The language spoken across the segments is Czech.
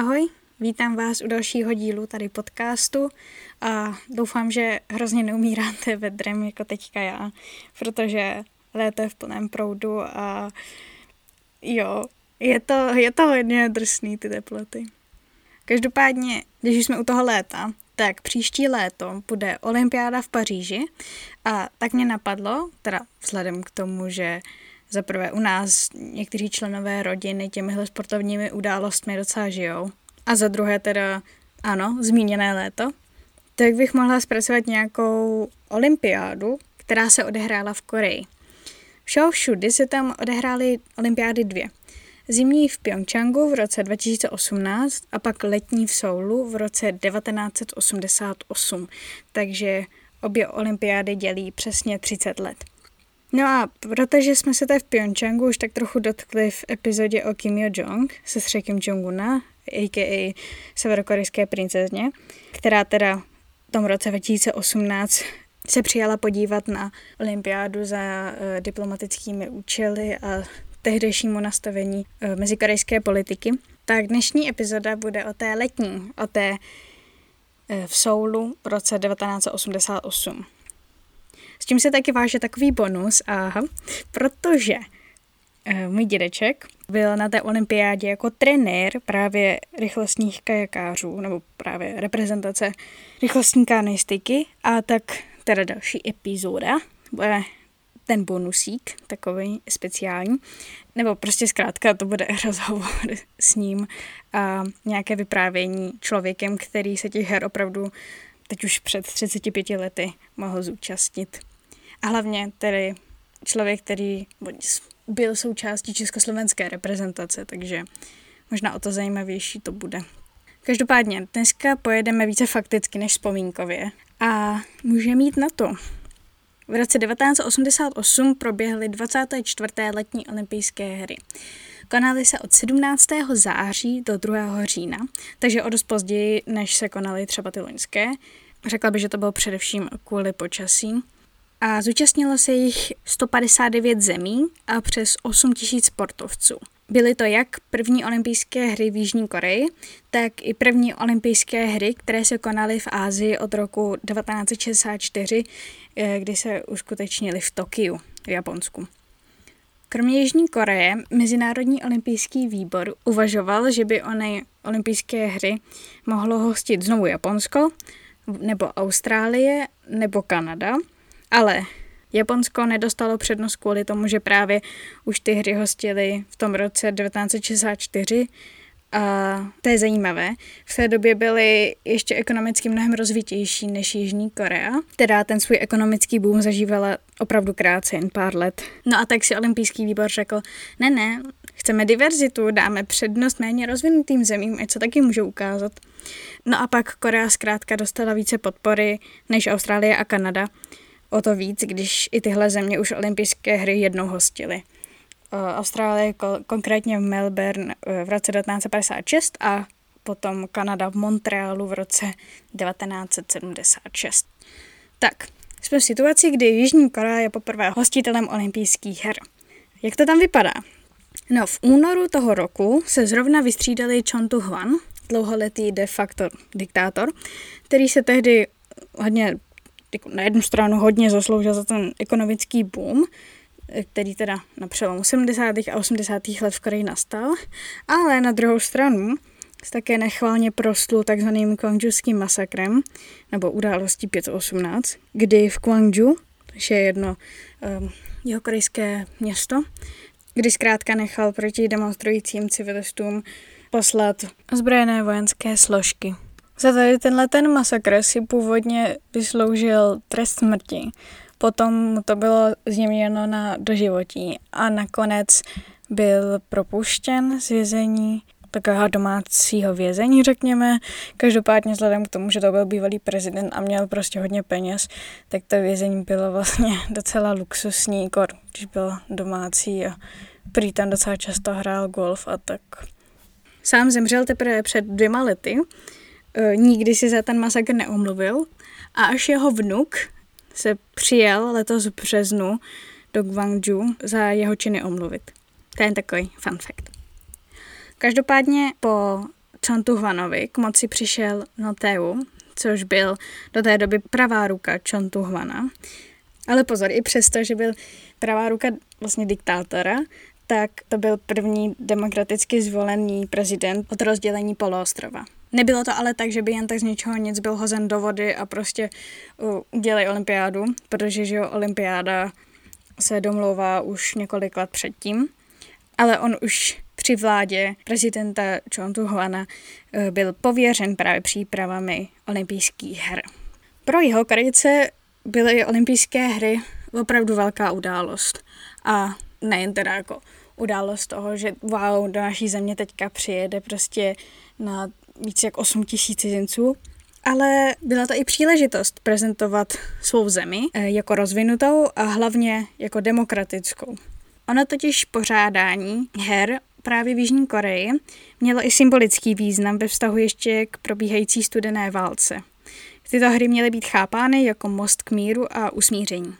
Ahoj, vítám vás u dalšího dílu tady podcastu a doufám, že hrozně neumíráte vedrem jako teďka já, protože léto je v plném proudu a jo, je to, je to hodně drsný ty teploty. Každopádně, když jsme u toho léta, tak příští léto bude olympiáda v Paříži a tak mě napadlo, teda vzhledem k tomu, že za prvé u nás někteří členové rodiny těmihle sportovními událostmi docela žijou. A za druhé teda, ano, zmíněné léto. Tak bych mohla zpracovat nějakou olympiádu, která se odehrála v Koreji. Všeho všudy se tam odehrály olympiády dvě. Zimní v Pyeongchangu v roce 2018 a pak letní v Soulu v roce 1988. Takže obě olympiády dělí přesně 30 let. No a protože jsme se tady v Pyeongchangu už tak trochu dotkli v epizodě o Kim Yo-jong, sestře Kim Jong-una, a.k.a. severokorejské princezně, která teda v tom roce 2018 se přijala podívat na olympiádu za uh, diplomatickými účely a tehdejšímu nastavení uh, mezikorejské politiky, tak dnešní epizoda bude o té letní, o té uh, v Soulu v roce 1988. Tím se taky váže takový bonus, aha, protože uh, můj dědeček byl na té olympiádě jako trenér právě rychlostních kajakářů, nebo právě reprezentace rychlostní kanoistiky a tak teda další epizoda bude ten bonusík, takový speciální, nebo prostě zkrátka to bude rozhovor s ním a nějaké vyprávění člověkem, který se těch her opravdu teď už před 35 lety mohl zúčastnit. A hlavně tedy člověk, který byl součástí československé reprezentace, takže možná o to zajímavější to bude. Každopádně, dneska pojedeme více fakticky než vzpomínkově a můžeme mít na to. V roce 1988 proběhly 24. letní olympijské hry. Konaly se od 17. září do 2. října, takže o dost později, než se konaly třeba ty loňské. Řekla bych, že to bylo především kvůli počasí a zúčastnilo se jich 159 zemí a přes 8 tisíc sportovců. Byly to jak první olympijské hry v Jižní Koreji, tak i první olympijské hry, které se konaly v Ázii od roku 1964, eh, kdy se uskutečnily v Tokiu, v Japonsku. Kromě Jižní Koreje, Mezinárodní olympijský výbor uvažoval, že by ony olympijské hry mohlo hostit znovu Japonsko, nebo Austrálie, nebo Kanada – ale Japonsko nedostalo přednost kvůli tomu, že právě už ty hry hostily v tom roce 1964 a to je zajímavé. V té době byly ještě ekonomicky mnohem rozvitější než Jižní Korea. Teda ten svůj ekonomický boom zažívala opravdu krátce, jen pár let. No a tak si olympijský výbor řekl, ne, ne, chceme diverzitu, dáme přednost méně rozvinutým zemím, ať se taky můžou ukázat. No a pak Korea zkrátka dostala více podpory než Austrálie a Kanada o to víc, když i tyhle země už olympijské hry jednou hostily. Austrálie konkrétně v Melbourne e, v roce 1956 a potom Kanada v Montrealu v roce 1976. Tak, jsme v situaci, kdy Jižní Korea je poprvé hostitelem olympijských her. Jak to tam vypadá? No, v únoru toho roku se zrovna vystřídali Chon Tu-hwan, dlouholetý de facto diktátor, který se tehdy hodně na jednu stranu hodně zasloužil za ten ekonomický boom, který teda na přelomu 70. a 80. let v Koreji nastal, ale na druhou stranu se také nechválně prostlul takzvaným Kwangjuským masakrem, nebo událostí 518, kdy v Kwangju, což je jedno um, jeho korejské město, kdy zkrátka nechal proti demonstrujícím civilistům poslat ozbrojené vojenské složky. Za tady tenhle ten masakr si původně vysloužil trest smrti. Potom to bylo změněno na doživotí a nakonec byl propuštěn z vězení takového domácího vězení, řekněme. Každopádně vzhledem k tomu, že to byl bývalý prezident a měl prostě hodně peněz, tak to vězení bylo vlastně docela luxusní, kor, když byl domácí a prý tam docela často hrál golf a tak. Sám zemřel teprve před dvěma lety, nikdy si za ten masakr neomluvil a až jeho vnuk se přijel letos v březnu do Gwangju za jeho činy omluvit. To je takový fun fact. Každopádně po Chontuhvanovi k moci přišel Noteu, což byl do té doby pravá ruka Chontuhvana. Ale pozor, i přesto, že byl pravá ruka vlastně diktátora, tak to byl první demokraticky zvolený prezident od rozdělení poloostrova. Nebylo to ale tak, že by jen tak z ničeho nic byl hozen do vody a prostě uh, udělej olympiádu, protože že jo, olympiáda se domlouvá už několik let předtím, ale on už při vládě prezidenta Chontu Huana uh, byl pověřen právě přípravami olympijských her. Pro jeho Korejce byly olympijské hry opravdu velká událost. A nejen teda jako událost toho, že wow, do naší země teďka přijede prostě na více jak 8 tisíc cizinců, ale byla to i příležitost prezentovat svou zemi eh, jako rozvinutou a hlavně jako demokratickou. Ono totiž pořádání her právě v Jižní Koreji mělo i symbolický význam ve vztahu ještě k probíhající studené válce. Tyto hry měly být chápány jako most k míru a usmíření.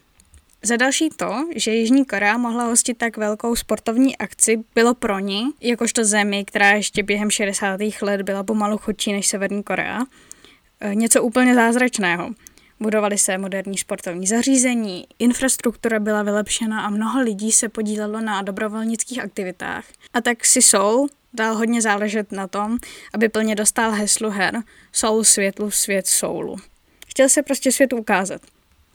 Za další to, že Jižní Korea mohla hostit tak velkou sportovní akci, bylo pro ní, jakožto zemi, která ještě během 60. let byla pomalu chudší než Severní Korea, eh, něco úplně zázračného. Budovaly se moderní sportovní zařízení, infrastruktura byla vylepšena a mnoho lidí se podílelo na dobrovolnických aktivitách. A tak si Seoul dal hodně záležet na tom, aby plně dostal heslu her Soul světlu, svět soulu. Chtěl se prostě světu ukázat.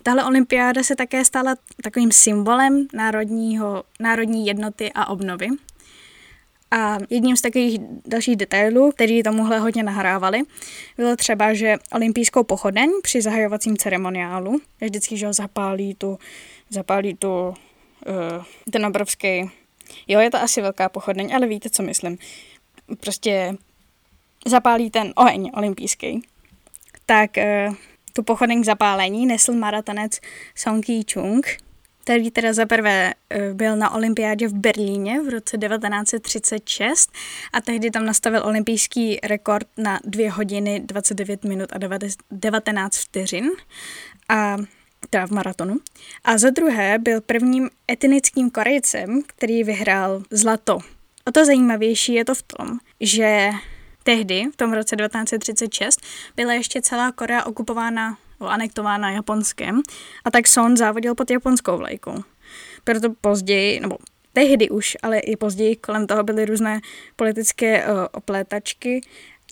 Tahle olympiáda se také stala takovým symbolem národního, národní jednoty a obnovy. A jedním z takových dalších detailů, který tomuhle hodně nahrávali, bylo třeba, že olympijskou pochodeň při zahajovacím ceremoniálu, vždycky, že ho zapálí tu, zapálí tu, uh, ten obrovský, jo, je to asi velká pochodeň, ale víte, co myslím. Prostě zapálí ten oheň olympijský. Tak uh, tu pochodeň k zapálení nesl maratonec Song Ki-chung, který teda zaprvé e, byl na olympiádě v Berlíně v roce 1936 a tehdy tam nastavil olympijský rekord na 2 hodiny 29 minut a 19 vteřin a teda v maratonu. A za druhé byl prvním etnickým Korejcem, který vyhrál zlato. O to zajímavější je to v tom, že Tehdy, v tom roce 1936, byla ještě celá Korea okupována anektována Japonskem a tak Son závodil pod japonskou vlajkou. Proto později, nebo tehdy už, ale i později kolem toho byly různé politické uh, oplétačky,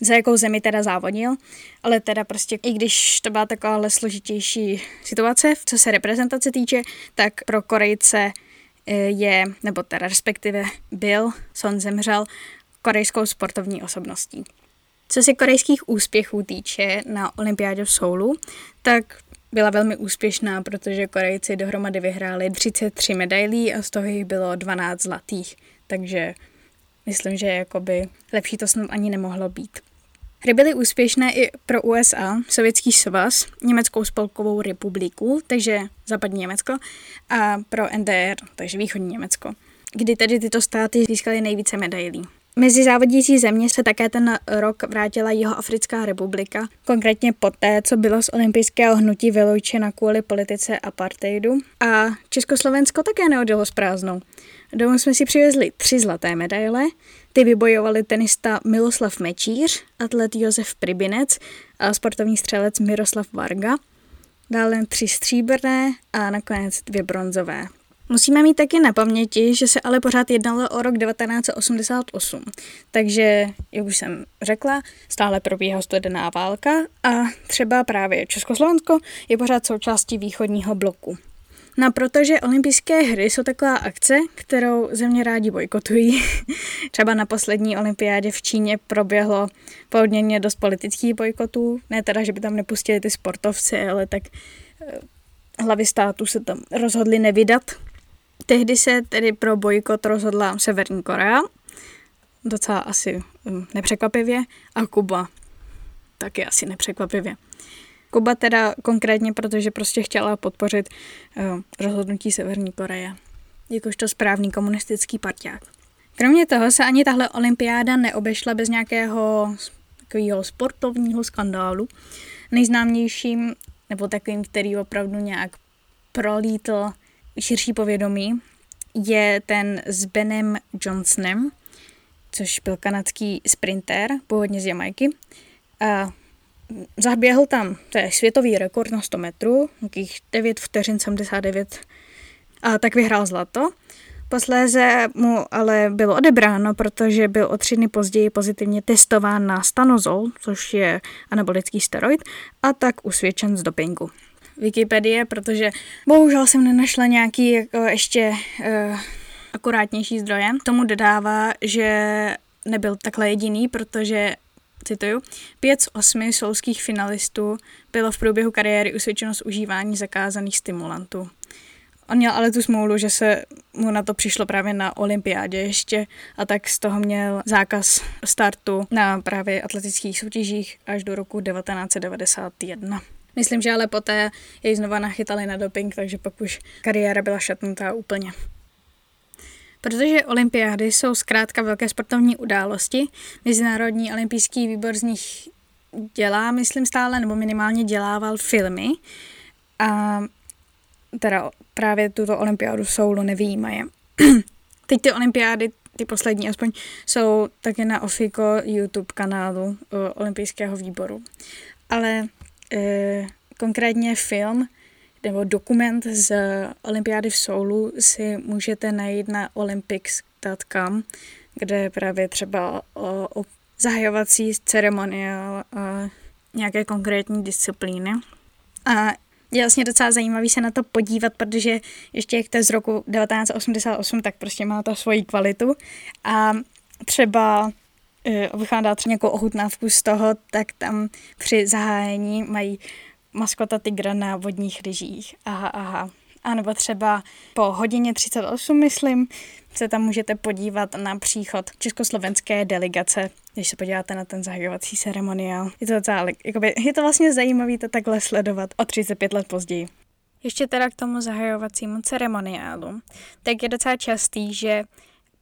za jakou zemi teda závodil, ale teda prostě, i když to byla taková složitější situace, co se reprezentace týče, tak pro Korejce eh, je, nebo teda respektive byl, Son zemřel korejskou sportovní osobností. Co se korejských úspěchů týče na olympiádě v Soulu, tak byla velmi úspěšná, protože Korejci dohromady vyhráli 33 medailí a z toho jich bylo 12 zlatých. Takže myslím, že jakoby lepší to snad ani nemohlo být. Hry byly úspěšné i pro USA, Sovětský svaz, Německou spolkovou republiku, takže západní Německo, a pro NDR, takže východní Německo, kdy tedy tyto státy získaly nejvíce medailí. Mezi závodící země se také ten rok vrátila Jihoafrická republika, konkrétně poté, co bylo z olympijského hnutí vyloučena kvůli politice apartheidu. A Československo také neodjelo s prázdnou. Domů jsme si přivezli tři zlaté medaile, ty vybojovali tenista Miloslav Mečíř, atlet Josef Pribinec a sportovní střelec Miroslav Varga. Dále tři stříbrné a nakonec dvě bronzové. Musíme mít taky na paměti, že se ale pořád jednalo o rok 1988, takže, jak už jsem řekla, stále probíhá studená válka a třeba právě Československo je pořád součástí východního bloku. No protože olympijské hry jsou taková akce, kterou země rádi bojkotují. Třeba na poslední olympiádě v Číně proběhlo poměrně dost politických bojkotů. Ne teda, že by tam nepustili ty sportovci, ale tak eh, hlavy států se tam rozhodli nevydat Tehdy se tedy pro bojkot rozhodla Severní Korea, docela asi um, nepřekvapivě, a Kuba, taky asi nepřekvapivě. Kuba teda konkrétně, protože prostě chtěla podpořit uh, rozhodnutí Severní Koreje, jakožto správný komunistický parťák. Kromě toho se ani tahle olympiáda neobešla bez nějakého takového sportovního skandálu. Nejznámějším, nebo takovým, který opravdu nějak prolítl širší povědomí, je ten s Benem Johnsonem, což byl kanadský sprinter, původně z Jamajky. A zaběhl tam, to je světový rekord na 100 metrů, nějakých 9 vteřin 79 a tak vyhrál zlato. Posléze mu ale bylo odebráno, protože byl o tři dny později pozitivně testován na stanozol, což je anabolický steroid, a tak usvědčen z dopingu. Wikipedie, protože bohužel jsem nenašla nějaký jako ještě uh, akurátnější zdroje. Tomu dodává, že nebyl takhle jediný, protože cituju, pět z osmi solských finalistů bylo v průběhu kariéry usvědčeno z užívání zakázaných stimulantů. On měl ale tu smůlu, že se mu na to přišlo právě na olympiádě ještě a tak z toho měl zákaz startu na právě atletických soutěžích až do roku 1991. Myslím, že ale poté jej znova nachytali na doping, takže pak už kariéra byla šatnutá úplně. Protože olympiády jsou zkrátka velké sportovní události, Mezinárodní olympijský výbor z nich dělá, myslím stále, nebo minimálně dělával filmy a teda právě tuto olympiádu Soulu nevýjímaje. Teď ty olympiády, ty poslední aspoň, jsou taky na Ofiko YouTube kanálu uh, olympijského výboru. Ale uh, konkrétně film nebo dokument z olympiády v Soulu si můžete najít na olympics.com, kde právě třeba o, o zahajovací ceremonie a nějaké konkrétní disciplíny. A je vlastně docela zajímavý se na to podívat, protože ještě jak to je z roku 1988, tak prostě má to svoji kvalitu. A třeba eh, dala třeba nějakou ochutnávku z toho, tak tam při zahájení mají maskota tygra na vodních lyžích. Aha, aha. A nebo třeba po hodině 38, myslím, se tam můžete podívat na příchod československé delegace, když se podíváte na ten zahajovací ceremoniál. Je to docela, jakoby, je to vlastně zajímavé to takhle sledovat o 35 let později. Ještě teda k tomu zahajovacímu ceremoniálu. Tak je docela častý, že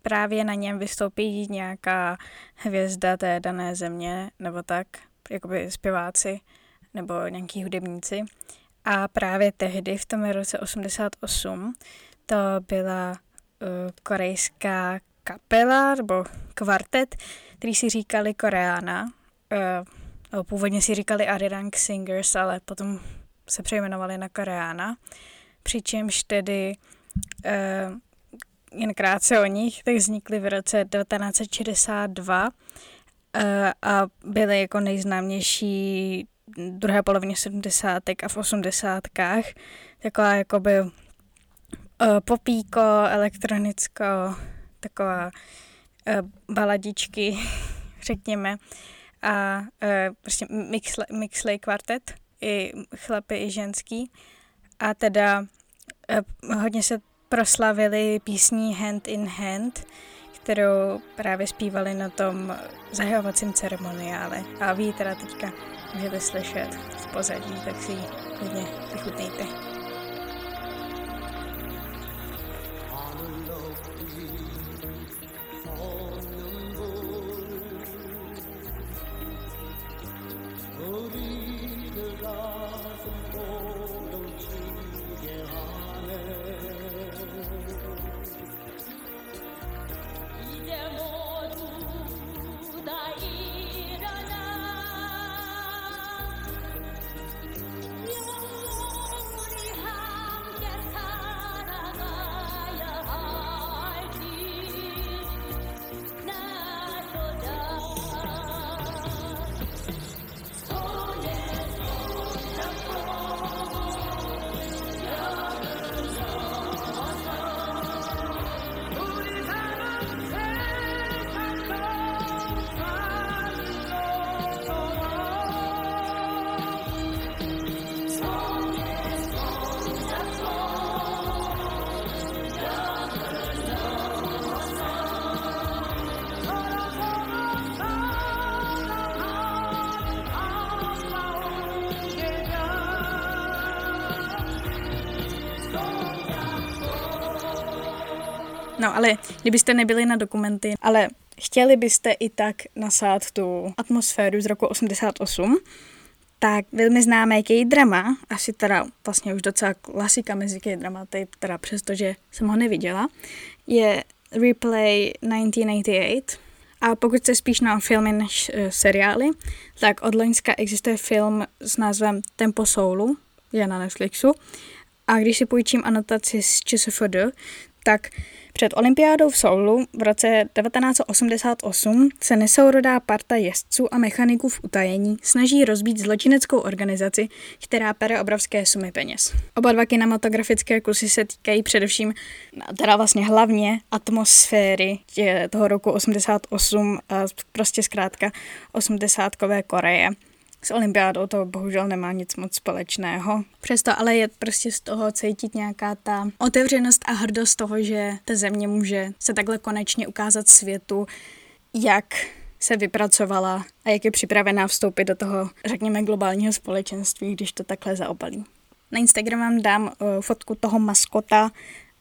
právě na něm vystoupí nějaká hvězda té dané země, nebo tak, jakoby zpěváci nebo nějaký hudebníci. A právě tehdy, v tom roce 88, to byla uh, korejská kapela nebo kvartet, který si říkali Koreana. Uh, původně si říkali Arirang Singers, ale potom se přejmenovali na Koreana. Přičemž tedy uh, jen krátce o nich, tak vznikly v roce 1962 uh, a byly jako nejznámější druhé polovině 70. a v 80. Taková jakoby uh, popíko, elektronicko, taková uh, baladičky, řekněme. A prostě mixley, mixley kvartet, i chlapy, i ženský. A teda hodně se proslavili písní Hand in Hand, kterou právě zpívali na tom zahajovacím ceremoniále. A vy teda teďka můžete slyšet v pozadí, tak si ji hodně vychutnejte. No ale kdybyste nebyli na dokumenty, ale chtěli byste i tak nasát tu atmosféru z roku 88, tak velmi známé K-drama, asi teda vlastně už docela klasika mezi K-dramaty, teda přestože jsem ho neviděla, je Replay 1988 A pokud se spíš na filmy než uh, seriály, tak od Loňska existuje film s názvem Tempo Soulu, je na Netflixu. A když si půjčím anotaci z ČSFD, tak před olympiádou v Soulu v roce 1988 se nesourodá parta jezdců a mechaniků v utajení snaží rozbít zločineckou organizaci, která pere obrovské sumy peněz. Oba dva kinematografické kusy se týkají především, teda vlastně hlavně atmosféry toho roku 88, prostě zkrátka 80 Koreje s olympiádou to bohužel nemá nic moc společného. Přesto ale je prostě z toho cítit nějaká ta otevřenost a hrdost toho, že ta země může se takhle konečně ukázat světu, jak se vypracovala a jak je připravená vstoupit do toho, řekněme, globálního společenství, když to takhle zaobalí. Na Instagram vám dám uh, fotku toho maskota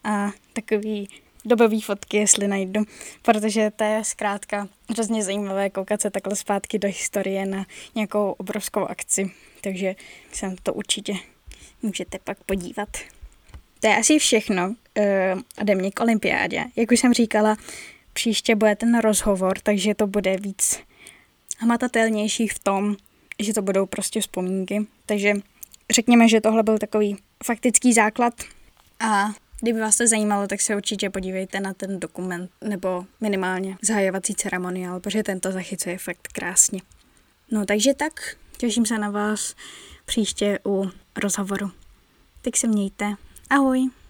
a takový dobové fotky, jestli najdu, protože to je zkrátka hrozně zajímavé koukat se takhle zpátky do historie na nějakou obrovskou akci, takže se to určitě můžete pak podívat. To je asi všechno uh, ode mě k olympiádě. Jak už jsem říkala, příště bude ten rozhovor, takže to bude víc hmatatelnější v tom, že to budou prostě vzpomínky. Takže řekněme, že tohle byl takový faktický základ a Kdyby vás to zajímalo, tak se určitě podívejte na ten dokument nebo minimálně zahajovací ceremoniál, protože tento zachycuje fakt krásně. No takže tak, těším se na vás příště u rozhovoru. Tak se mějte. Ahoj!